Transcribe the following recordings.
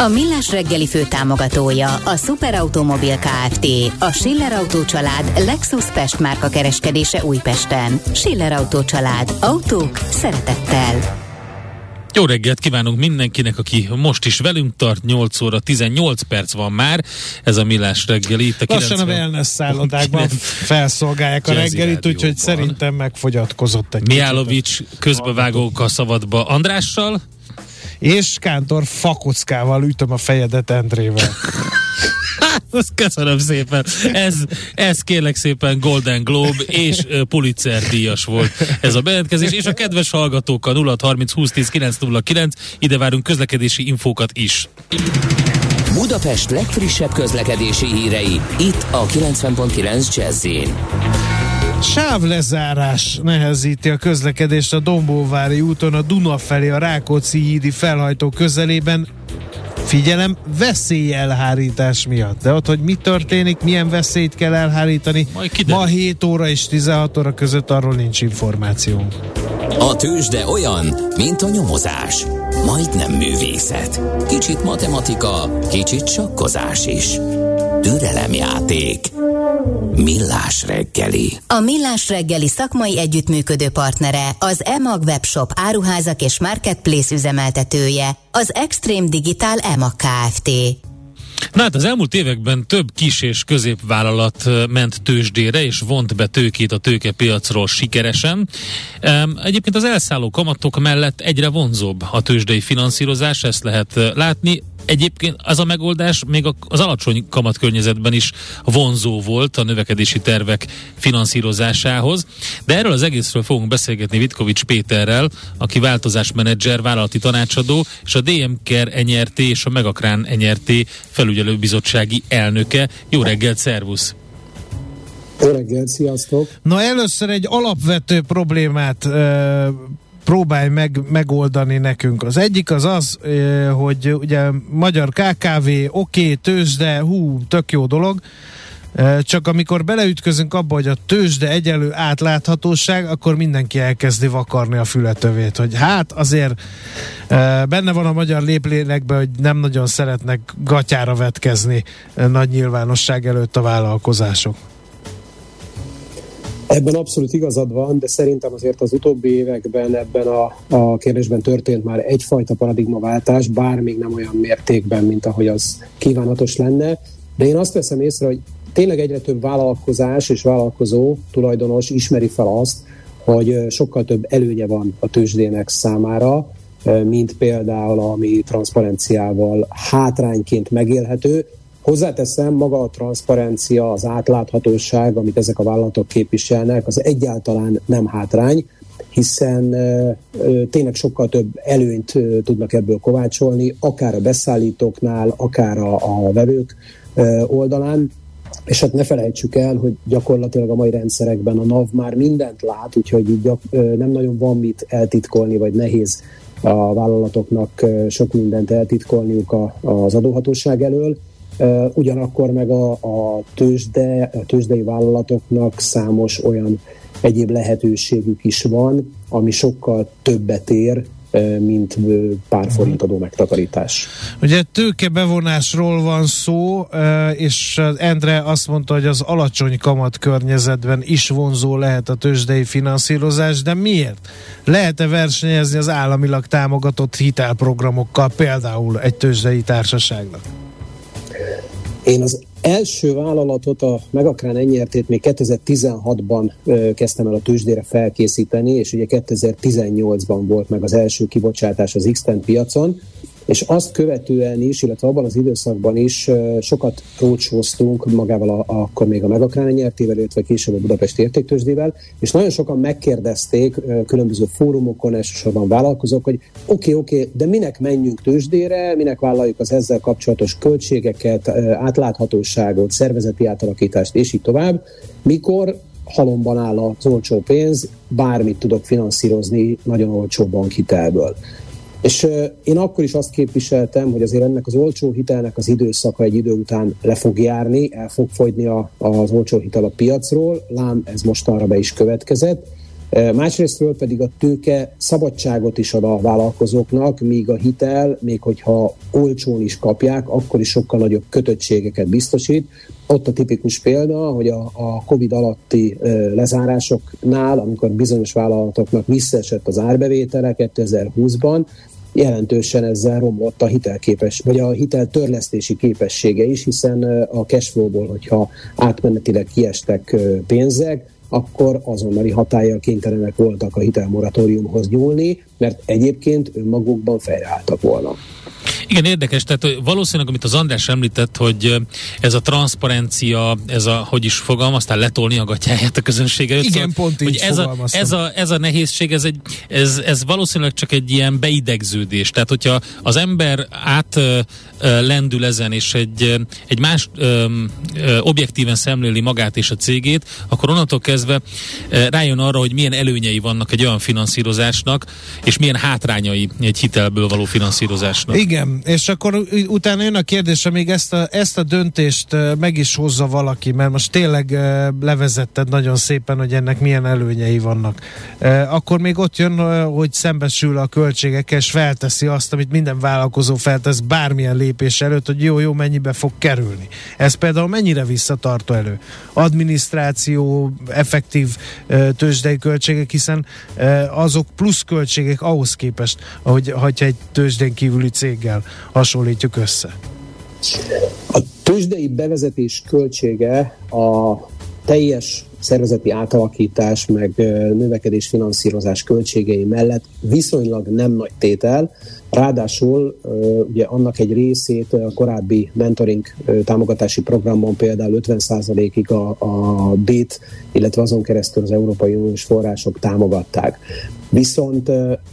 A Millás reggeli fő támogatója a Superautomobil KFT, a Schiller Auto család Lexus Pest márka kereskedése Újpesten. Schiller Auto család. Autók szeretettel. Jó reggelt kívánunk mindenkinek, aki most is velünk tart, 8 óra 18 perc van már, ez a Millás reggeli. Itt a Lassan 90... a wellness szállodákban felszolgálják a reggelit, úgyhogy szerintem megfogyatkozott egy Miálovics közbevágók a szabadba Andrással és Kántor fakockával ütöm a fejedet Endrével. Azt köszönöm szépen. Ez, ez kérlek szépen Golden Globe és Pulitzer díjas volt ez a bejelentkezés, és a kedves hallgatók a 0 30 20 10 909 ide várunk közlekedési infókat is. Budapest legfrissebb közlekedési hírei itt a 90.9 jazz Sávlezárás nehezíti a közlekedést a Dombóvári úton a Duna felé a Rákóczi hídi felhajtó közelében. Figyelem, veszélyelhárítás miatt. De ott, hogy mi történik, milyen veszélyt kell elhárítani, ma 7 óra és 16 óra között arról nincs információnk. A tőzsde olyan, mint a nyomozás. Majdnem művészet. Kicsit matematika, kicsit sakkozás is. Türelemjáték. Millás reggeli. A Millás reggeli szakmai együttműködő partnere az EMAG webshop áruházak és marketplace üzemeltetője, az Extreme Digital EMAG Kft. Na hát az elmúlt években több kis és középvállalat ment tőzsdére, és vont be tőkét a tőkepiacról sikeresen. Egyébként az elszálló kamatok mellett egyre vonzóbb a tőzsdei finanszírozás, ezt lehet látni. Egyébként az a megoldás még az alacsony kamatkörnyezetben is vonzó volt a növekedési tervek finanszírozásához, de erről az egészről fogunk beszélgetni Vitkovics Péterrel, aki változásmenedzser, vállalati tanácsadó, és a DM-ker NRT és a Megakrán NRT felügyelőbizottsági elnöke. Jó reggelt, szervusz! Jó reggelt, sziasztok! Na először egy alapvető problémát próbálj meg megoldani nekünk. Az egyik az az, hogy ugye magyar KKV, oké, okay, tőzsde, hú, tök jó dolog, csak amikor beleütközünk abba, hogy a tőzsde egyelő átláthatóság, akkor mindenki elkezdi vakarni a fületövét, hogy hát azért benne van a magyar léplélekben, hogy nem nagyon szeretnek gatyára vetkezni nagy nyilvánosság előtt a vállalkozások. Ebben abszolút igazad van, de szerintem azért az utóbbi években ebben a, a kérdésben történt már egyfajta paradigmaváltás, bár még nem olyan mértékben, mint ahogy az kívánatos lenne. De én azt veszem észre, hogy tényleg egyre több vállalkozás és vállalkozó tulajdonos ismeri fel azt, hogy sokkal több előnye van a tőzsdének számára, mint például ami transzparenciával hátrányként megélhető, Hozzáteszem, maga a transzparencia, az átláthatóság, amit ezek a vállalatok képviselnek, az egyáltalán nem hátrány, hiszen ö, tényleg sokkal több előnyt ö, tudnak ebből kovácsolni, akár a beszállítóknál, akár a, a vevők oldalán. És hát ne felejtsük el, hogy gyakorlatilag a mai rendszerekben a NAV már mindent lát, úgyhogy gyak, ö, nem nagyon van mit eltitkolni, vagy nehéz a vállalatoknak sok mindent eltitkolniuk a, az adóhatóság elől ugyanakkor meg a, a, tőzsde, a tőzsdei vállalatoknak számos olyan egyéb lehetőségük is van, ami sokkal többet ér, mint pár mhm. forint adó megtakarítás. Ugye tőkebevonásról van szó, és Endre azt mondta, hogy az alacsony kamat környezetben is vonzó lehet a tőzsdei finanszírozás, de miért? Lehet-e versenyezni az államilag támogatott hitelprogramokkal például egy tőzsdei társaságnak? Én az első vállalatot, a Megakrán enyertét még 2016-ban kezdtem el a tőzsdére felkészíteni, és ugye 2018-ban volt meg az első kibocsátás az x piacon, és azt követően is, illetve abban az időszakban is sokat rócsóztunk magával a, akkor még a Megakrán nyertével, illetve később a Budapesti értéktősdével, és nagyon sokan megkérdezték különböző fórumokon, elsősorban vállalkozók, hogy oké, okay, oké, okay, de minek menjünk tőzsdére, minek vállaljuk az ezzel kapcsolatos költségeket, átláthatóságot, szervezeti átalakítást, és így tovább, mikor halomban áll az olcsó pénz, bármit tudok finanszírozni nagyon olcsó bankhitelből. És én akkor is azt képviseltem, hogy azért ennek az olcsó hitelnek az időszaka egy idő után le fog járni, el fog fogyni a, az olcsó hitel a piacról, lám ez mostanra be is következett. Másrésztről pedig a tőke szabadságot is ad a vállalkozóknak, míg a hitel, még hogyha olcsón is kapják, akkor is sokkal nagyobb kötöttségeket biztosít. Ott a tipikus példa, hogy a, a COVID alatti lezárásoknál, amikor bizonyos vállalatoknak visszaesett az árbevétele 2020-ban, jelentősen ezzel romlott a hitelképes, vagy a hitel törlesztési képessége is, hiszen a cashflow-ból, hogyha átmenetileg kiestek pénzek, akkor azonnali hatállyal kénytelenek voltak a hitelmoratóriumhoz nyúlni, mert egyébként önmagukban fejreálltak volna. Igen, érdekes, tehát valószínűleg, amit az András említett, hogy ez a transzparencia, ez a, hogy is fogalmaztál, letolni a gatyáját a közönsége. Igen, szóval, pont így ez a, ez, a, ez a nehézség, ez, egy, ez, ez valószínűleg csak egy ilyen beidegződés. Tehát, hogyha az ember át lendül ezen, és egy, egy más ö, ö, objektíven szemléli magát és a cégét, akkor onnantól kezdve rájön arra, hogy milyen előnyei vannak egy olyan finanszírozásnak, és milyen hátrányai egy hitelből való finanszírozásnak. Igen, és akkor utána jön a kérdés, még ezt a, ezt a döntést meg is hozza valaki, mert most tényleg levezetted nagyon szépen, hogy ennek milyen előnyei vannak. Akkor még ott jön, hogy szembesül a költségekkel, és felteszi azt, amit minden vállalkozó feltesz bármilyen lépés előtt, hogy jó, jó, mennyibe fog kerülni. Ez például mennyire visszatartó elő? Adminisztráció, effektív tőzsdei költségek, hiszen azok plusz költségek ahhoz képest, ahogy, hogyha egy tőzsdén kívüli céggel hasonlítjuk össze? A tőzsdei bevezetés költsége a teljes szervezeti átalakítás, meg növekedés finanszírozás költségei mellett viszonylag nem nagy tétel, Ráadásul ugye annak egy részét a korábbi mentoring támogatási programban például 50%-ig a, a BÉT, illetve azon keresztül az Európai Uniós források támogatták. Viszont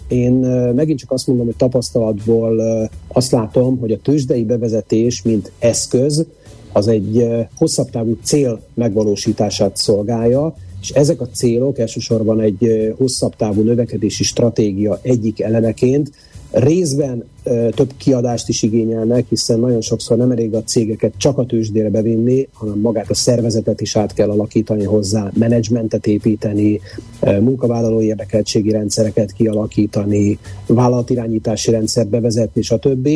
én megint csak azt mondom, hogy tapasztalatból azt látom, hogy a tőzsdei bevezetés, mint eszköz, az egy hosszabb távú cél megvalósítását szolgálja, és ezek a célok elsősorban egy hosszabb távú növekedési stratégia egyik elemeként részben ö, több kiadást is igényelnek, hiszen nagyon sokszor nem elég a cégeket csak a tőzsdére bevinni, hanem magát a szervezetet is át kell alakítani hozzá, menedzsmentet építeni, ö, munkavállalói érdekeltségi rendszereket kialakítani, vállalatirányítási rendszert bevezetni, stb.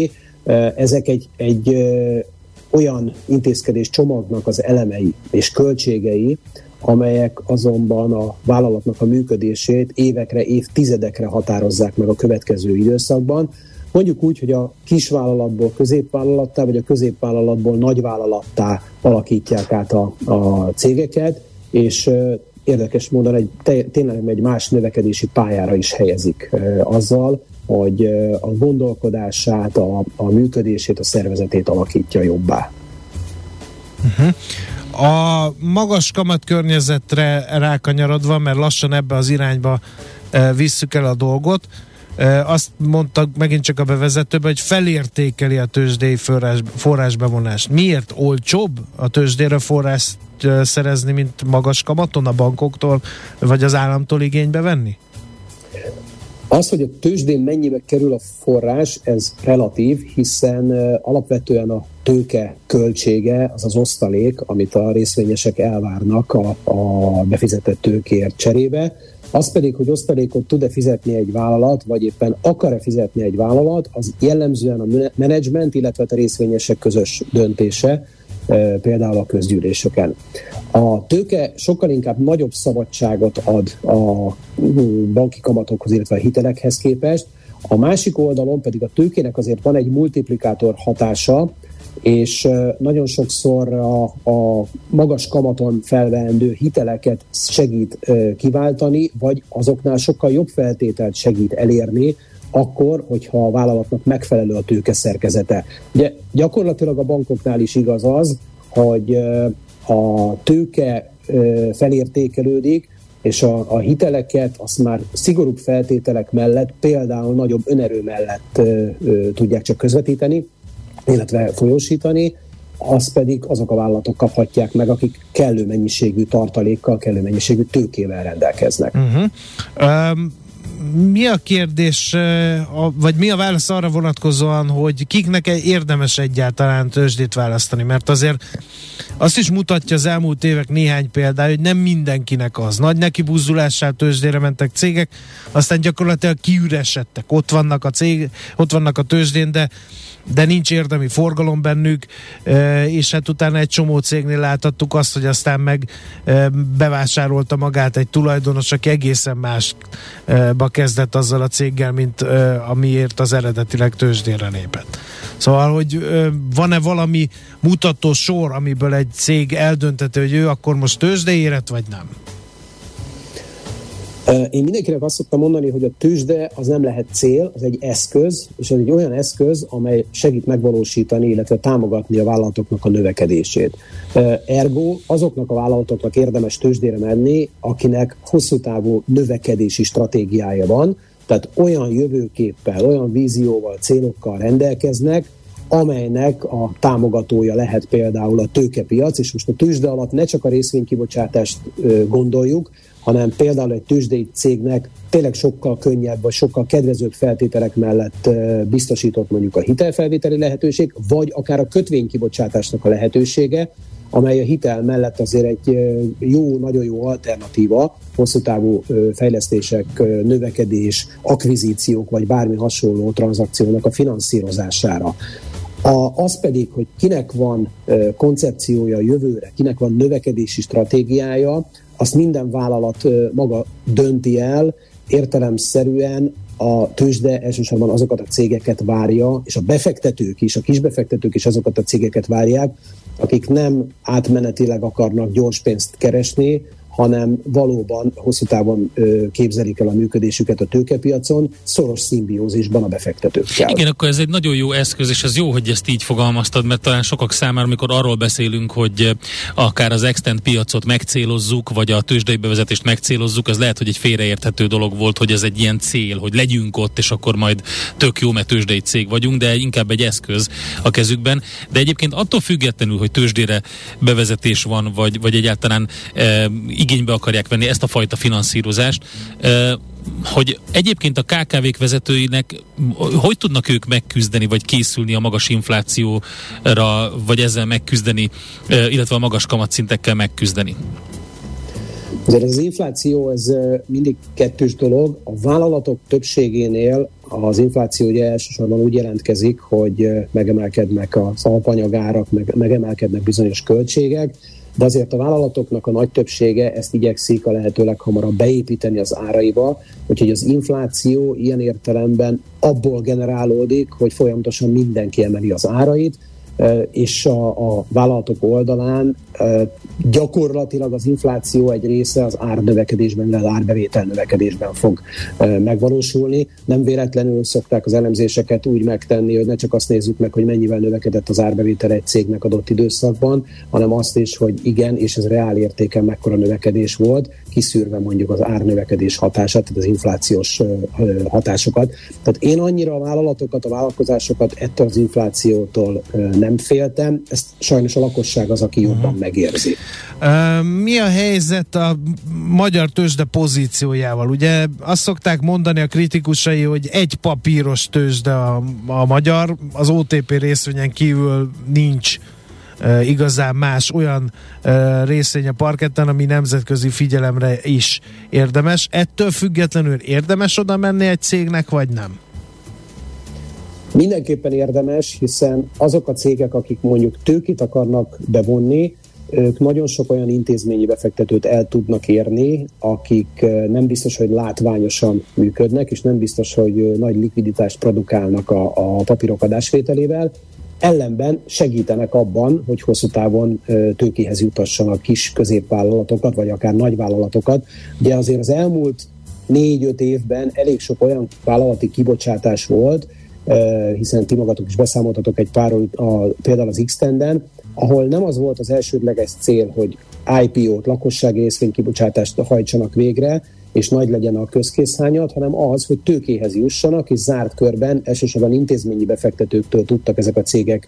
Ezek egy, egy olyan intézkedés csomagnak az elemei és költségei, amelyek azonban a vállalatnak a működését évekre, évtizedekre határozzák meg a következő időszakban. Mondjuk úgy, hogy a kisvállalatból középvállalattá, vagy a középvállalatból nagyvállalattá alakítják át a, a cégeket, és érdekes módon egy, tényleg egy más növekedési pályára is helyezik azzal, hogy a gondolkodását, a, a működését, a szervezetét alakítja jobbá. Uh-huh. A magas kamat környezetre rákanyarodva, mert lassan ebbe az irányba e, visszük el a dolgot, e, azt mondtak megint csak a bevezetőben, hogy felértékeli a tőzsdei forrás, forrásbevonást. Miért olcsóbb a tőzsdére forrást e, szerezni, mint magas kamaton a bankoktól, vagy az államtól igénybe venni? Az, hogy a tőzsdén mennyibe kerül a forrás, ez relatív, hiszen alapvetően a tőke költsége az az osztalék, amit a részvényesek elvárnak a, a befizetett tőkéért cserébe. Az pedig, hogy osztalékot tud-e fizetni egy vállalat, vagy éppen akar-e fizetni egy vállalat, az jellemzően a menedzsment, illetve a részvényesek közös döntése, például a közgyűléseken. A tőke sokkal inkább nagyobb szabadságot ad a banki kamatokhoz, illetve a hitelekhez képest, a másik oldalon pedig a tőkének azért van egy multiplikátor hatása, és nagyon sokszor a, a magas kamaton felvendő hiteleket segít kiváltani, vagy azoknál sokkal jobb feltételt segít elérni, akkor, hogyha a vállalatnak megfelelő a tőke szerkezete. Ugye gyakorlatilag a bankoknál is igaz az, hogy a tőke felértékelődik, és a, a hiteleket azt már szigorúbb feltételek mellett, például nagyobb önerő mellett ö, ö, tudják csak közvetíteni, illetve folyósítani, az pedig azok a vállalatok kaphatják meg, akik kellő mennyiségű tartalékkal, kellő mennyiségű tőkével rendelkeznek. Uh-huh. Um, mi a kérdés, vagy mi a válasz arra vonatkozóan, hogy kiknek érdemes egyáltalán tőzsdét választani? Mert azért azt is mutatja az elmúlt évek néhány példája, hogy nem mindenkinek az. Nagy neki buzdulással tőzsdére mentek cégek, aztán gyakorlatilag kiüresedtek. Ott vannak a cég, ott vannak a tőzsdén, de de nincs érdemi forgalom bennük, és hát utána egy csomó cégnél láthattuk azt, hogy aztán meg bevásárolta magát egy tulajdonos, aki egészen másba kezdett azzal a céggel, mint amiért az eredetileg tőzsdére lépett. Szóval, hogy van-e valami mutató sor, amiből egy cég eldöntető, hogy ő akkor most tőzsdeéret, vagy nem? Én mindenkinek azt szoktam mondani, hogy a tőzsde az nem lehet cél, az egy eszköz, és az egy olyan eszköz, amely segít megvalósítani, illetve támogatni a vállalatoknak a növekedését. Ergo azoknak a vállalatoknak érdemes tőzsdére menni, akinek hosszú távú növekedési stratégiája van, tehát olyan jövőképpel, olyan vízióval, célokkal rendelkeznek, amelynek a támogatója lehet például a tőkepiac, és most a tőzsde alatt ne csak a részvénykibocsátást gondoljuk, hanem például egy tőzsdei cégnek tényleg sokkal könnyebb, vagy sokkal kedvezőbb feltételek mellett biztosított mondjuk a hitelfelvételi lehetőség, vagy akár a kötvénykibocsátásnak a lehetősége, amely a hitel mellett azért egy jó, nagyon jó alternatíva hosszú távú fejlesztések, növekedés, akvizíciók, vagy bármi hasonló tranzakciónak a finanszírozására. A, az pedig, hogy kinek van koncepciója jövőre, kinek van növekedési stratégiája, azt minden vállalat maga dönti el, értelemszerűen a tőzsde elsősorban azokat a cégeket várja, és a befektetők is, a kisbefektetők is azokat a cégeket várják, akik nem átmenetileg akarnak gyors pénzt keresni, hanem valóban hosszú távon képzelik el a működésüket a tőkepiacon, szoros szimbiózisban a befektetőkkel. Igen, akkor ez egy nagyon jó eszköz, és ez jó, hogy ezt így fogalmaztad, mert talán sokak számára, amikor arról beszélünk, hogy akár az extent piacot megcélozzuk, vagy a tőzsdei bevezetést megcélozzuk, az lehet, hogy egy félreérthető dolog volt, hogy ez egy ilyen cél, hogy legyünk ott, és akkor majd tök jó, mert tőzsdei cég vagyunk, de inkább egy eszköz a kezükben. De egyébként attól függetlenül, hogy tőzsdére bevezetés van, vagy, vagy egyáltalán e, igénybe akarják venni ezt a fajta finanszírozást, hogy egyébként a KKV-k vezetőinek hogy tudnak ők megküzdeni, vagy készülni a magas inflációra, vagy ezzel megküzdeni, illetve a magas kamatszintekkel megküzdeni? Azért az infláció, ez mindig kettős dolog. A vállalatok többségénél az infláció ugye elsősorban úgy jelentkezik, hogy megemelkednek az alapanyagárak, meg, megemelkednek bizonyos költségek, de azért a vállalatoknak a nagy többsége ezt igyekszik a lehető leghamarabb beépíteni az áraiba, úgyhogy az infláció ilyen értelemben abból generálódik, hogy folyamatosan mindenki emeli az árait, és a, a vállalatok oldalán gyakorlatilag az infláció egy része az árnövekedésben, az árbevétel növekedésben fog megvalósulni. Nem véletlenül szokták az elemzéseket úgy megtenni, hogy ne csak azt nézzük meg, hogy mennyivel növekedett az árbevétel egy cégnek adott időszakban, hanem azt is, hogy igen, és ez reál értéken mekkora növekedés volt, kiszűrve mondjuk az árnövekedés hatását, tehát az inflációs hatásokat. Tehát én annyira a vállalatokat, a vállalkozásokat ettől az inflációtól nem féltem, ezt sajnos a lakosság az, aki jobban uh-huh. megérzi. Mi a helyzet a magyar tőzsde pozíciójával? Ugye azt szokták mondani a kritikusai, hogy egy papíros tőzsde a, a magyar, az OTP részvényen kívül nincs igazán más olyan részvény a parketten, ami nemzetközi figyelemre is érdemes. Ettől függetlenül érdemes oda menni egy cégnek, vagy nem? Mindenképpen érdemes, hiszen azok a cégek, akik mondjuk tőkit akarnak bevonni, ők nagyon sok olyan intézményi befektetőt el tudnak érni, akik nem biztos, hogy látványosan működnek, és nem biztos, hogy nagy likviditást produkálnak a, a papírok adásvételével, ellenben segítenek abban, hogy hosszú távon tőkéhez jutassanak kis középvállalatokat, vagy akár nagyvállalatokat. Ugye azért az elmúlt négy-öt évben elég sok olyan vállalati kibocsátás volt, hiszen ti magatok is beszámoltatok egy pár, a, például az x ahol nem az volt az elsődleges cél, hogy IPO-t, lakossági részvénykibocsátást hajtsanak végre, és nagy legyen a közkészhányat, hanem az, hogy tőkéhez jussanak, és zárt körben elsősorban intézményi befektetőktől tudtak ezek a cégek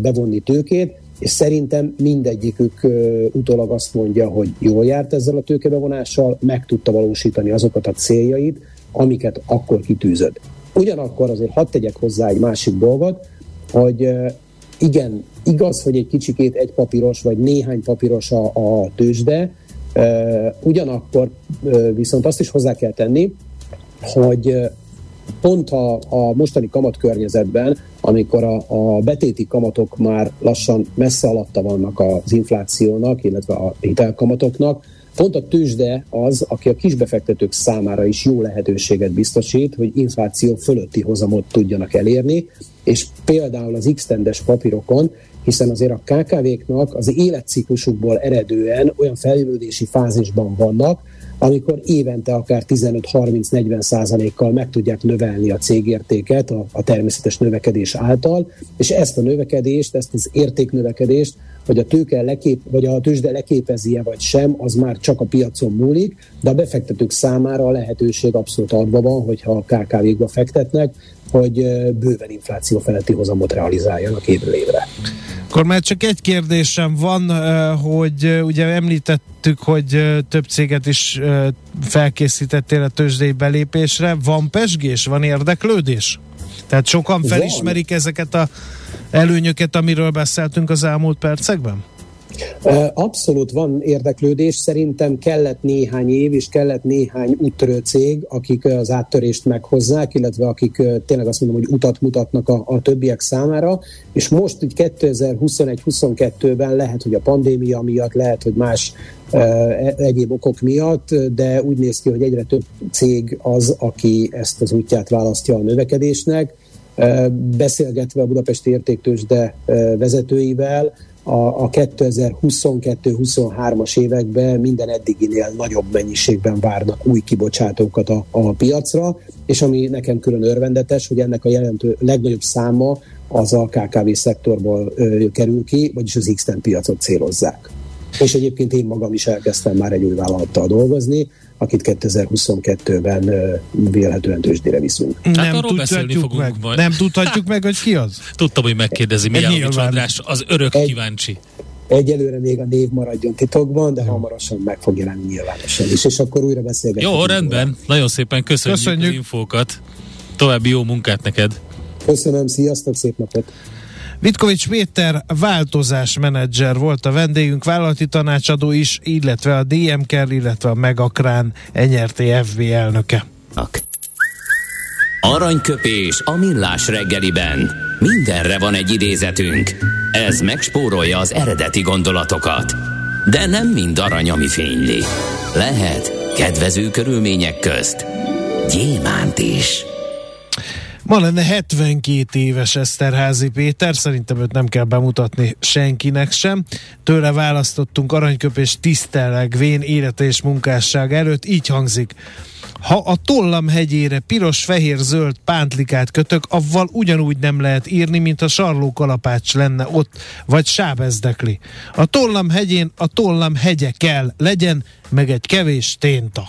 bevonni tőkét, és szerintem mindegyikük utólag azt mondja, hogy jól járt ezzel a tőkebevonással, meg tudta valósítani azokat a céljait, amiket akkor kitűzött. Ugyanakkor azért hadd tegyek hozzá egy másik dolgot, hogy igen, igaz, hogy egy kicsikét egy papíros, vagy néhány papíros a, a tőzsde, ugyanakkor viszont azt is hozzá kell tenni, hogy pont a, a mostani kamatkörnyezetben, amikor a, a betéti kamatok már lassan messze alatta vannak az inflációnak, illetve a hitelkamatoknak, Pont a tőzsde az, aki a kisbefektetők számára is jó lehetőséget biztosít, hogy infláció fölötti hozamot tudjanak elérni, és például az x papírokon, hiszen azért a KKV-knak az életciklusukból eredően olyan fejlődési fázisban vannak, amikor évente akár 15-30-40 százalékkal meg tudják növelni a cégértéket a, a természetes növekedés által, és ezt a növekedést, ezt az értéknövekedést, hogy a tőke lekép, vagy a tőzsde leképezi-e vagy sem, az már csak a piacon múlik, de a befektetők számára a lehetőség abszolút adva van, hogyha a KKV-kba fektetnek, hogy bőven infláció feletti hozamot realizáljanak évről évre. Akkor már csak egy kérdésem van, hogy ugye említettük, hogy több céget is felkészítettél a tőzsdei belépésre. Van pesgés, van érdeklődés? Tehát sokan felismerik van. ezeket a előnyöket, amiről beszéltünk az elmúlt percekben? Abszolút van érdeklődés, szerintem kellett néhány év, és kellett néhány úttörő cég, akik az áttörést meghozzák, illetve akik tényleg azt mondom, hogy utat mutatnak a, a többiek számára, és most úgy 2021-22-ben lehet, hogy a pandémia miatt, lehet, hogy más e, egyéb okok miatt, de úgy néz ki, hogy egyre több cég az, aki ezt az útját választja a növekedésnek, beszélgetve a Budapesti Értéktősde vezetőivel, a, a 2022-23-as években minden eddiginél nagyobb mennyiségben várnak új kibocsátókat a, a piacra, és ami nekem külön örvendetes, hogy ennek a jelentő legnagyobb száma az a KKV szektorból ö, kerül ki, vagyis az x piacot célozzák. És egyébként én magam is elkezdtem már egy új vállalattal dolgozni, akit 2022-ben vélhetően tőzsdére viszünk. Hát nem arról beszélni fogunk meg. majd. Nem tudhatjuk meg, hogy ki az? Tudtam, hogy megkérdezi Mijálovics András, az örök egy, kíváncsi. Egyelőre még a név maradjon titokban, de hamarosan meg fog jelenni nyilvánosan is, és akkor újra beszélgetünk. Jó, rendben. Róla. Nagyon szépen köszönjük, köszönjük az infókat. További jó munkát neked. Köszönöm, sziasztok, szép napot! Vitkovics Péter változásmenedzser volt a vendégünk, vállalati tanácsadó is, illetve a DM Kell, illetve a Megakrán NRT FB elnöke. Aranyköpés a millás reggeliben. Mindenre van egy idézetünk. Ez megspórolja az eredeti gondolatokat. De nem mind arany, ami fényli. Lehet kedvező körülmények közt gyémánt is. Ma lenne 72 éves Eszterházi Péter, szerintem őt nem kell bemutatni senkinek sem. Tőle választottunk aranyköpés tisztelegvén élete és munkásság előtt, így hangzik. Ha a tollam hegyére piros-fehér-zöld pántlikát kötök, avval ugyanúgy nem lehet írni, mint a sarló kalapács lenne ott, vagy sábezdekli. A tollam hegyén a tollam hegye kell legyen, meg egy kevés ténta.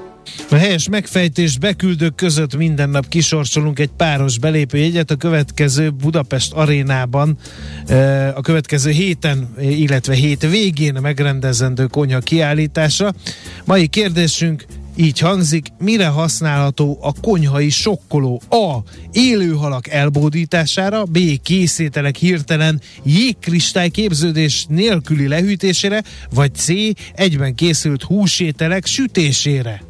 A helyes megfejtés beküldők között minden nap kisorsolunk egy páros belépőjegyet a következő Budapest arénában a következő héten, illetve hét végén megrendezendő konyha kiállításra. Mai kérdésünk így hangzik, mire használható a konyhai sokkoló? A. Élőhalak elbódítására, B. Készételek hirtelen jégkristály képződés nélküli lehűtésére, vagy C. Egyben készült húsételek sütésére.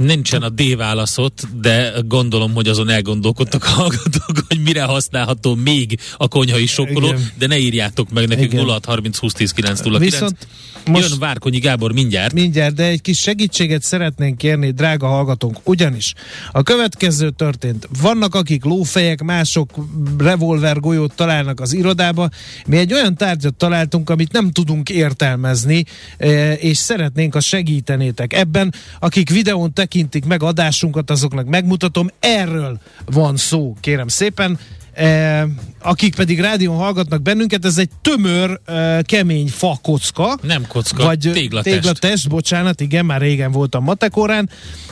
Nincsen a D válaszot, de gondolom, hogy azon elgondolkodtak a hallgatók, hogy mire használható még a konyhai sokkoló, Igen. de ne írjátok meg nekünk 06 30 20 10 9 09. Viszont most Jön Várkonyi Gábor mindjárt. Mindjárt, de egy kis segítséget szeretnénk kérni, drága hallgatónk, ugyanis a következő történt. Vannak, akik lófejek, mások revolver golyót találnak az irodába. Mi egy olyan tárgyat találtunk, amit nem tudunk értelmezni, e, és szeretnénk, a segítenétek. Ebben, akik videón tekintik meg adásunkat, azoknak megmutatom, erről van szó, kérem szépen E, akik pedig rádión hallgatnak bennünket, ez egy tömör, e, kemény fa kocka. Nem kocka, vagy téglatest. Téglatest, bocsánat, igen, már régen voltam matekórán.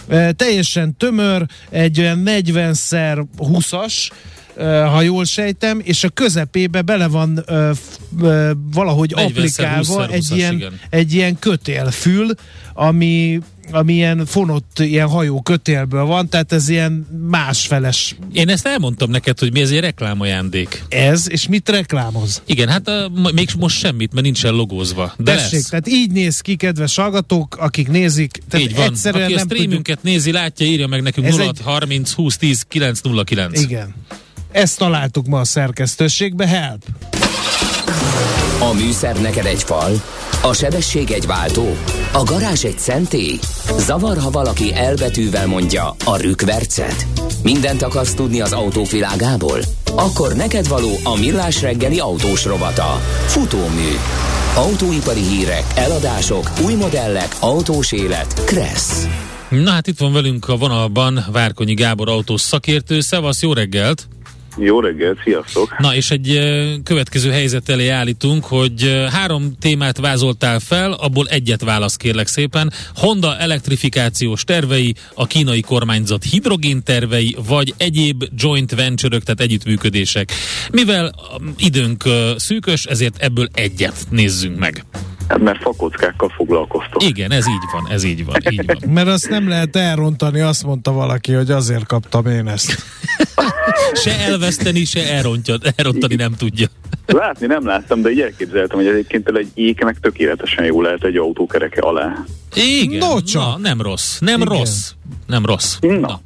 E, teljesen tömör, egy olyan 40 20-as, ha jól sejtem, és a közepébe bele van valahogy applikálva egy, ilyen, egy ilyen kötélfül, ami ami ilyen fonott, ilyen hajó kötélből van, tehát ez ilyen másfeles. Én ezt elmondtam neked, hogy mi ez egy reklámajándék. Ez, és mit reklámoz? Igen, hát a, még most semmit, mert nincsen logózva. De Tessék, lesz. tehát így néz ki, kedves hallgatók, akik nézik. Tehát így van. Egyszerűen Aki a streamünket tudjuk... nézi, látja, írja meg nekünk 0 egy... 30 20 10 909. Igen. Ezt találtuk ma a szerkesztőségbe, help! A műszer neked egy fal, a sebesség egy váltó, a garázs egy szentély. Zavar, ha valaki elbetűvel mondja a rükvercet. Mindent akarsz tudni az autóvilágából? Akkor neked való a millás reggeli autós rovata. Futómű. Autóipari hírek, eladások, új modellek, autós élet. Kressz. Na hát itt van velünk a vonalban Várkonyi Gábor autós szakértő. Szevasz, jó reggelt! Jó reggelt, sziasztok! Na és egy következő helyzet elé állítunk, hogy három témát vázoltál fel, abból egyet válasz kérlek szépen. Honda elektrifikációs tervei, a kínai kormányzat hidrogén tervei, vagy egyéb joint venture tehát együttműködések. Mivel időnk szűkös, ezért ebből egyet nézzünk meg. Hát mert fakockákkal foglalkoztok. Igen, ez így van, ez így van, így van. mert azt nem lehet elrontani, azt mondta valaki, hogy azért kaptam én ezt. se elveszteni, se elrontja, elrontani nem tudja. Látni nem láttam, de így elképzeltem, hogy egyébként egy éknek tökéletesen jó lehet egy autókereke alá. Igen, no, Na, nem rossz, nem Igen. rossz, nem rossz. Na. Na.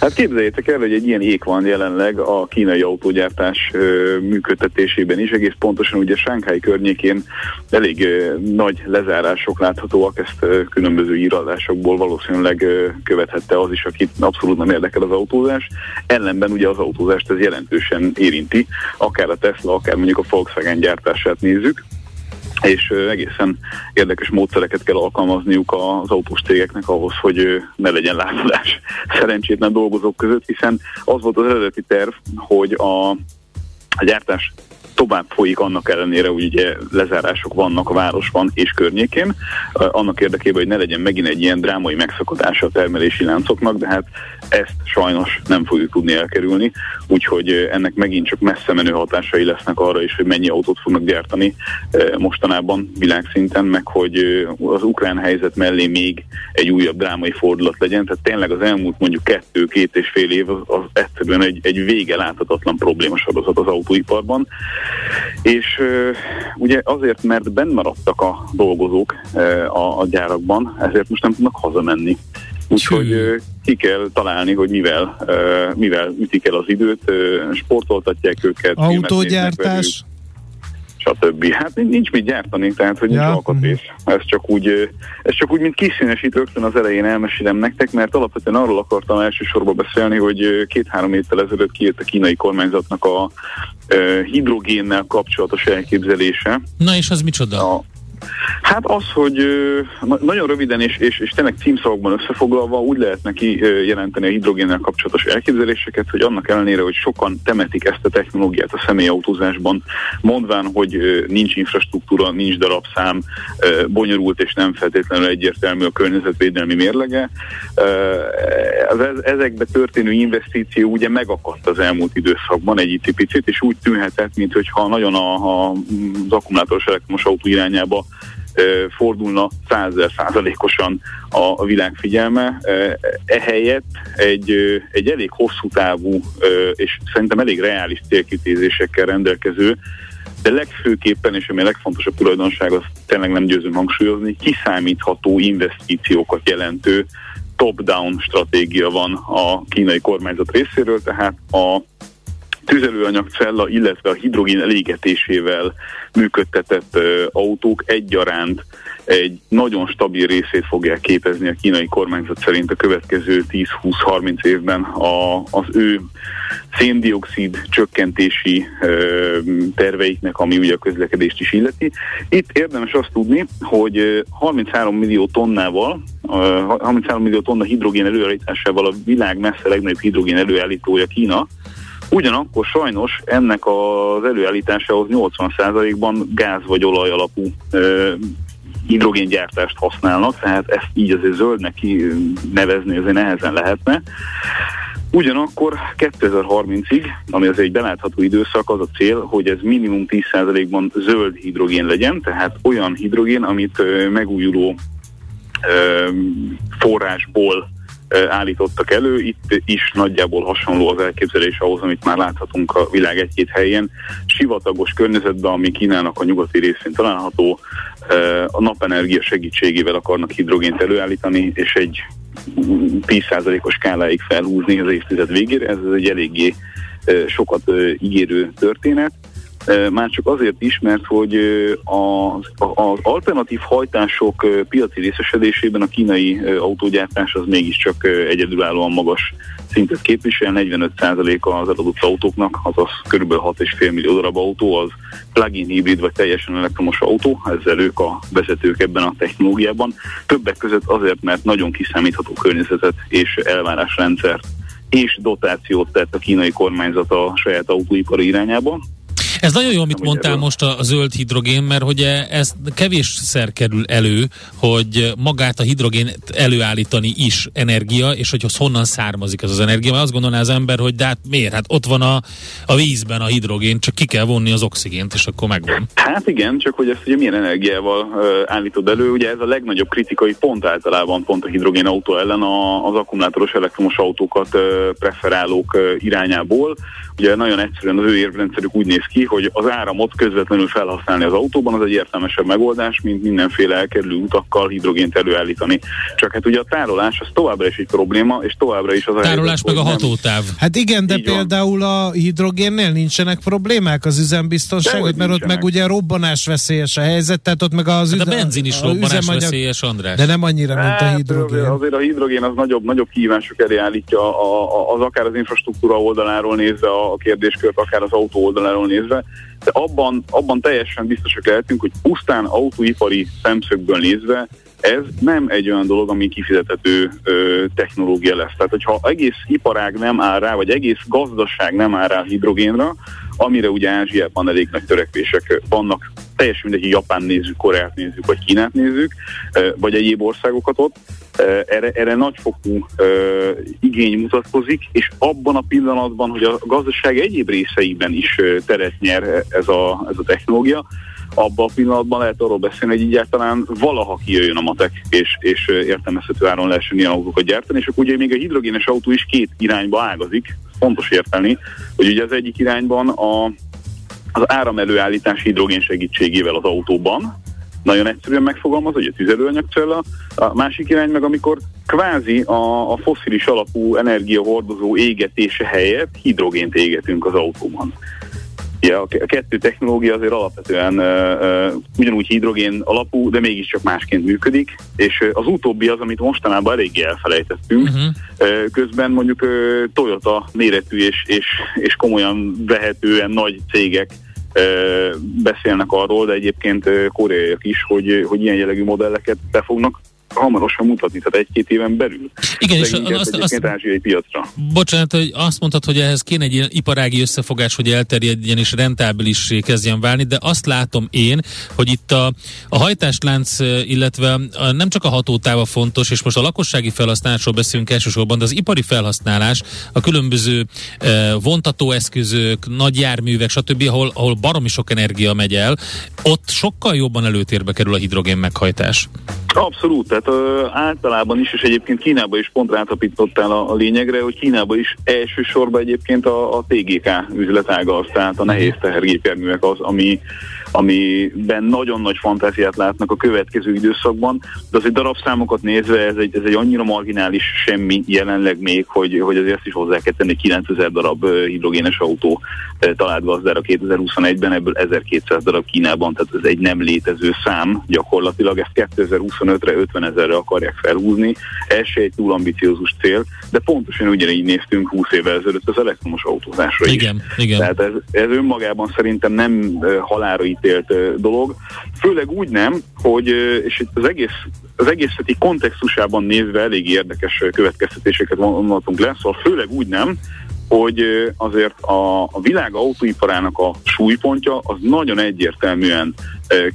Hát képzeljétek el, hogy egy ilyen ék van jelenleg a kínai autógyártás ö, működtetésében is, egész pontosan ugye Sánkhái környékén elég ö, nagy lezárások láthatóak, ezt ö, különböző írásokból valószínűleg ö, követhette az is, akit abszolút nem érdekel az autózás. Ellenben ugye az autózást ez jelentősen érinti, akár a Tesla, akár mondjuk a Volkswagen gyártását nézzük és egészen érdekes módszereket kell alkalmazniuk az autós cégeknek ahhoz, hogy ne legyen lázadás szerencsétlen dolgozók között, hiszen az volt az eredeti terv, hogy a, a gyártás tovább folyik annak ellenére, hogy ugye lezárások vannak a városban és környékén, annak érdekében, hogy ne legyen megint egy ilyen drámai megszakadása a termelési láncoknak, de hát ezt sajnos nem fogjuk tudni elkerülni, úgyhogy ennek megint csak messze menő hatásai lesznek arra is, hogy mennyi autót fognak gyártani mostanában világszinten, meg hogy az ukrán helyzet mellé még egy újabb drámai fordulat legyen, tehát tényleg az elmúlt mondjuk kettő-két és fél év az, egyszerűen egy, egy vége láthatatlan problémasorozat az autóiparban, és ugye azért, mert benn maradtak a dolgozók a, a gyárakban, ezért most nem tudnak hazamenni. Úgyhogy ki kell találni, hogy mivel, mivel ütik el az időt, sportoltatják őket. Autógyártás? Stb. Hát nincs mit gyártani, tehát hogy nincs ja. alkatrész. Ez csak úgy, ez csak úgy, mint kiszínesít rögtön az elején elmesélem nektek, mert alapvetően arról akartam elsősorban beszélni, hogy két-három évvel ezelőtt kijött a kínai kormányzatnak a hidrogénnel kapcsolatos elképzelése. Na és az micsoda? A, Hát az, hogy nagyon röviden és, és, és tényleg címszavakban összefoglalva úgy lehet neki jelenteni a hidrogénnel kapcsolatos elképzeléseket, hogy annak ellenére, hogy sokan temetik ezt a technológiát a személyautózásban, mondván, hogy nincs infrastruktúra, nincs darabszám, bonyolult és nem feltétlenül egyértelmű a környezetvédelmi mérlege. Az ezekbe történő investíció ugye megakadt az elmúlt időszakban egy picit, és úgy tűnhetett, mintha nagyon a, a, az akkumulátoros elektromos autó irányába fordulna százezer százalékosan a világ figyelme. Ehelyett egy, egy elég hosszú távú és szerintem elég reális célkitézésekkel rendelkező de legfőképpen, és ami a legfontosabb tulajdonság, az tényleg nem győzöm hangsúlyozni, kiszámítható investíciókat jelentő top-down stratégia van a kínai kormányzat részéről, tehát a tüzelőanyag cella, illetve a hidrogén elégetésével működtetett autók egyaránt egy nagyon stabil részét fogják képezni a kínai kormányzat szerint a következő 10-20-30 évben a, az ő széndiokszid csökkentési ö, terveiknek, ami ugye a közlekedést is illeti. Itt érdemes azt tudni, hogy 33 millió tonnával, 33 millió tonna hidrogén előállításával a világ messze legnagyobb hidrogén előállítója Kína, Ugyanakkor sajnos ennek az előállításához 80%-ban gáz vagy olaj alapú ö, hidrogéngyártást használnak, tehát ezt így azért zöldnek nevezni azért nehezen lehetne. Ugyanakkor 2030-ig, ami az egy belátható időszak, az a cél, hogy ez minimum 10%-ban zöld hidrogén legyen, tehát olyan hidrogén, amit megújuló forrásból állítottak elő. Itt is nagyjából hasonló az elképzelés ahhoz, amit már láthatunk a világ egy-két helyén. Sivatagos környezetben, ami Kínának a nyugati részén található, a napenergia segítségével akarnak hidrogént előállítani, és egy 10%-os skáláig felhúzni az évtized végére. Ez egy eléggé sokat ígérő történet. Már csak azért is, mert hogy az, az alternatív hajtások piaci részesedésében a kínai autógyártás az mégiscsak egyedülállóan magas szintet képvisel, 45%-a az eladott autóknak, azaz kb. 6,5 millió darab autó, az plug-in hibrid vagy teljesen elektromos autó, ezzel ők a vezetők ebben a technológiában. Többek között azért, mert nagyon kiszámítható környezetet és elvárásrendszert és dotációt tett a kínai kormányzat a saját autóipari irányába, ez nagyon jó, amit mondtál most a, zöld hidrogén, mert hogy ez kevésszer kerül elő, hogy magát a hidrogén előállítani is energia, és hogy az honnan származik ez az energia, mert azt gondolná az ember, hogy de hát miért? Hát ott van a, a vízben a hidrogén, csak ki kell vonni az oxigént, és akkor megvan. Hát igen, csak hogy ezt ugye milyen energiával állítod elő, ugye ez a legnagyobb kritikai pont általában pont a hidrogén autó ellen a, az akkumulátoros elektromos autókat preferálók irányából. Ugye nagyon egyszerűen az ő érvrendszerük úgy néz ki, hogy az áramot közvetlenül felhasználni az autóban, az egy értelmesebb megoldás, mint mindenféle elkerülő utakkal hidrogént előállítani. Csak hát ugye a tárolás az továbbra is egy probléma, és továbbra is az a Tárolás helyzet, meg a hatótáv. Nem... Hát igen, de Így például van. a hidrogénnél nincsenek problémák az üzembiztonságot, mert ott meg ugye robbanás veszélyes a helyzet, tehát ott meg az hát üzem, a benzin is robbanás üzemanyag... veszélyes, András. De nem annyira, mint a hát, hidrogén. Azért, azért a hidrogén az nagyobb, nagyobb kihívások elé állítja a, a, az akár az infrastruktúra oldaláról nézve a kérdéskört, akár az autó oldaláról nézve de abban, abban teljesen biztosak lehetünk, hogy pusztán autóipari szemszögből nézve ez nem egy olyan dolog, ami kifizethető ö, technológia lesz. Tehát, hogyha egész iparág nem áll rá, vagy egész gazdaság nem áll rá hidrogénra, amire ugye Ázsiában elég nagy törekvések vannak, teljesen mindegy, Japán nézzük, Koreát nézzük, vagy Kínát nézzük, vagy egyéb országokat ott, erre, erre nagyfokú igény mutatkozik, és abban a pillanatban, hogy a gazdaság egyéb részeiben is teret nyer ez a, ez a technológia, abban a pillanatban lehet arról beszélni, hogy egyáltalán valaha kijöjjön a matek, és, és értelmezhető áron lehessen ilyen autókat gyártani, és akkor ugye még a hidrogénes autó is két irányba ágazik, fontos érteni, hogy ugye az egyik irányban a, az áramelőállítás hidrogén segítségével az autóban, nagyon egyszerűen megfogalmaz, hogy a tüzelőanyagcella, a másik irány meg amikor kvázi a, a foszilis alapú energiahordozó égetése helyett hidrogént égetünk az autóban. Ja, a kettő technológia azért alapvetően uh, ugyanúgy hidrogén alapú, de mégiscsak másként működik, és az utóbbi az, amit mostanában eléggé elfelejtettünk. Uh-huh. Uh, közben mondjuk uh, Toyota méretű és, és, és komolyan vehetően nagy cégek beszélnek arról, de egyébként koreaiak is, hogy, hogy ilyen jellegű modelleket be fognak hamarosan mutatni, tehát egy-két éven belül. Igen, és azt, azt, ázsiai piacra. Bocsánat, hogy azt mondtad, hogy ehhez kéne egy ilyen iparági összefogás, hogy elterjedjen és rentábilissé kezdjen válni, de azt látom én, hogy itt a, a hajtáslánc, illetve a, nem csak a hatótáva fontos, és most a lakossági felhasználásról beszélünk elsősorban, de az ipari felhasználás, a különböző e, vontatóeszközök, nagy járművek, stb., ahol, ahol baromi sok energia megy el, ott sokkal jobban előtérbe kerül a hidrogén meghajtás. Abszolút, tehát ö, általában is, és egyébként Kínában is pont rátapítottál a, a lényegre, hogy Kínában is elsősorban egyébként a, a TGK üzletága az, tehát a nehéz tehergépjárművek az, ami, amiben nagyon nagy fantáziát látnak a következő időszakban, de azért darabszámokat nézve ez egy, ez egy annyira marginális semmi jelenleg még, hogy, hogy azért ezt is hozzá kell tenni, 9000 darab hidrogénes autó talált gazdára 2021-ben, ebből 1200 darab Kínában, tehát ez egy nem létező szám gyakorlatilag, ezt 2025-re 50 ezerre akarják felhúzni, ez se egy túl ambiciózus cél, de pontosan ugyanígy néztünk 20 évvel ezelőtt az elektromos autózásra igen, is. Igen. Tehát ez, ez önmagában szerintem nem halára ítélt dolog, főleg úgy nem, hogy, és itt az egész az egészeti kontextusában nézve elég érdekes következtetéseket vonhatunk le, szóval főleg úgy nem, hogy azért a, a világ autóiparának a súlypontja az nagyon egyértelműen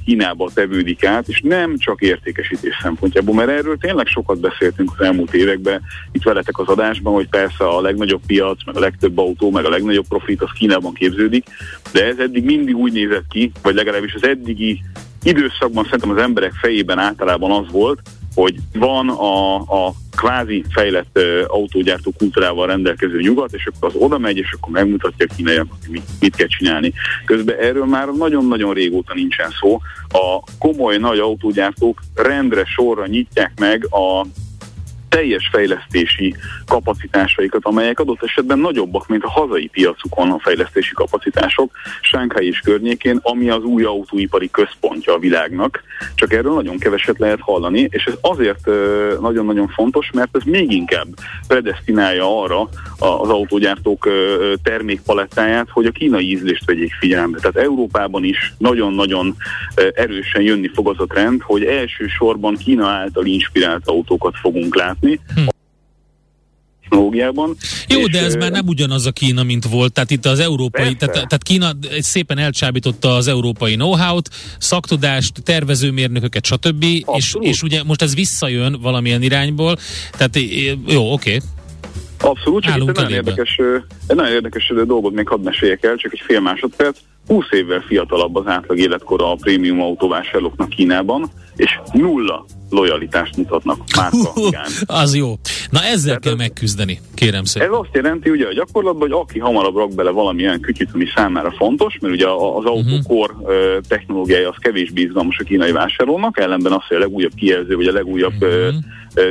Kínába tevődik át, és nem csak értékesítés szempontjából, mert erről tényleg sokat beszéltünk az elmúlt években, itt veletek az adásban, hogy persze a legnagyobb piac, meg a legtöbb autó, meg a legnagyobb profit az Kínában képződik, de ez eddig mindig úgy nézett ki, vagy legalábbis az eddigi időszakban szerintem az emberek fejében általában az volt, hogy van a, a kvázi fejlett uh, autógyártó kultúrával rendelkező nyugat, és akkor az oda megy, és akkor megmutatja a kínaiak, hogy mit, mit kell csinálni. Közben erről már nagyon-nagyon régóta nincsen szó. A komoly nagy autógyártók rendre sorra nyitják meg a teljes fejlesztési kapacitásaikat, amelyek adott esetben nagyobbak, mint a hazai piacukon a fejlesztési kapacitások, Sánkhely és környékén, ami az új autóipari központja a világnak. Csak erről nagyon keveset lehet hallani, és ez azért nagyon-nagyon fontos, mert ez még inkább predestinálja arra az autógyártók termékpalettáját, hogy a kínai ízlést vegyék figyelembe. Tehát Európában is nagyon-nagyon erősen jönni fog az a trend, hogy elsősorban Kína által inspirált autókat fogunk látni, látni. Hm technológiában. Jó, de ez már nem ugyanaz a Kína, mint volt. Tehát itt az európai, tehát, tehát Kína szépen elcsábította az európai know-how-t, szaktudást, tervezőmérnököket, stb. És, és ugye most ez visszajön valamilyen irányból. Tehát jó, oké. Okay. Abszolút, csak itt egy nagyon, érdekes, egy nagyon érdekes dolgot még hadd meséljek el, csak egy fél másodperc. 20 évvel fiatalabb az átlag életkora a prémium autóvásárlóknak Kínában, és nulla lojalitást mutatnak márka Az jó. Na ezzel Tehát kell ez, megküzdeni, kérem szépen. Ez azt jelenti ugye a gyakorlatban, hogy aki hamarabb rak bele valamilyen kütyüt, ami számára fontos, mert ugye az autókor uh-huh. technológiája az kevésbé izgalmas a kínai vásárolnak, ellenben az, hogy a legújabb kijelző, vagy a legújabb uh-huh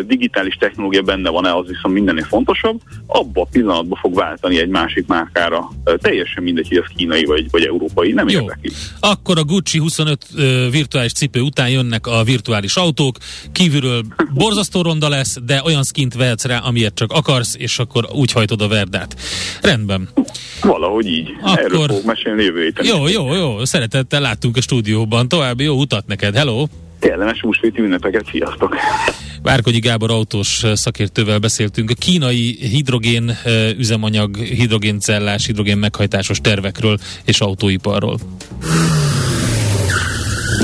digitális technológia benne van-e, az viszont mindennél fontosabb, abban a pillanatban fog váltani egy másik márkára. Teljesen mindegy, hogy ez kínai vagy, vagy európai, nem Jó. érdekli. Akkor a Gucci 25 virtuális cipő után jönnek a virtuális autók, kívülről borzasztó ronda lesz, de olyan skint vehetsz rá, amiért csak akarsz, és akkor úgy hajtod a verdát. Rendben. Valahogy így. Akkor... Erről fogok mesélni jövő héten. Jó, jó, jó. Szeretettel láttunk a stúdióban. További jó utat neked. Hello! Kellemes húsvéti ünnepeket, sziasztok! Várkonyi Gábor autós szakértővel beszéltünk a kínai hidrogén üzemanyag, hidrogéncellás, hidrogén meghajtásos tervekről és autóiparról.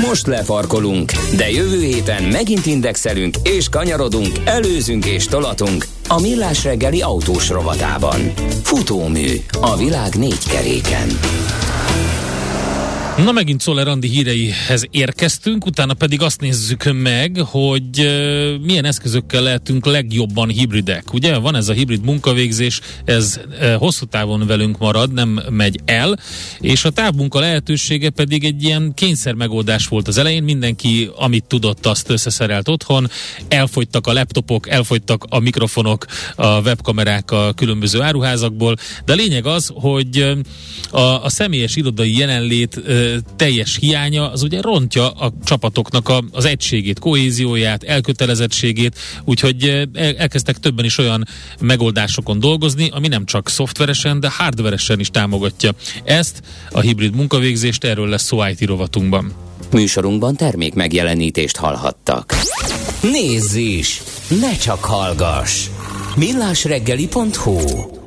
Most lefarkolunk, de jövő héten megint indexelünk és kanyarodunk, előzünk és tolatunk a Millás reggeli autós rovatában. Futómű a világ négy keréken. Na megint Szoller Andi híreihez érkeztünk, utána pedig azt nézzük meg, hogy uh, milyen eszközökkel lehetünk legjobban hibridek. Ugye van ez a hibrid munkavégzés, ez uh, hosszú távon velünk marad, nem megy el, és a távmunka lehetősége pedig egy ilyen kényszer megoldás volt az elején, mindenki amit tudott, azt összeszerelt otthon, elfogytak a laptopok, elfogytak a mikrofonok, a webkamerák a különböző áruházakból, de a lényeg az, hogy a, a személyes irodai jelenlét teljes hiánya az ugye rontja a csapatoknak a, az egységét, kohézióját, elkötelezettségét, úgyhogy elkezdtek többen is olyan megoldásokon dolgozni, ami nem csak szoftveresen, de hardveresen is támogatja ezt, a hibrid munkavégzést, erről lesz szó IT rovatunkban. Műsorunkban termék megjelenítést hallhattak. Nézz is! Ne csak hallgass! millásreggeli.hu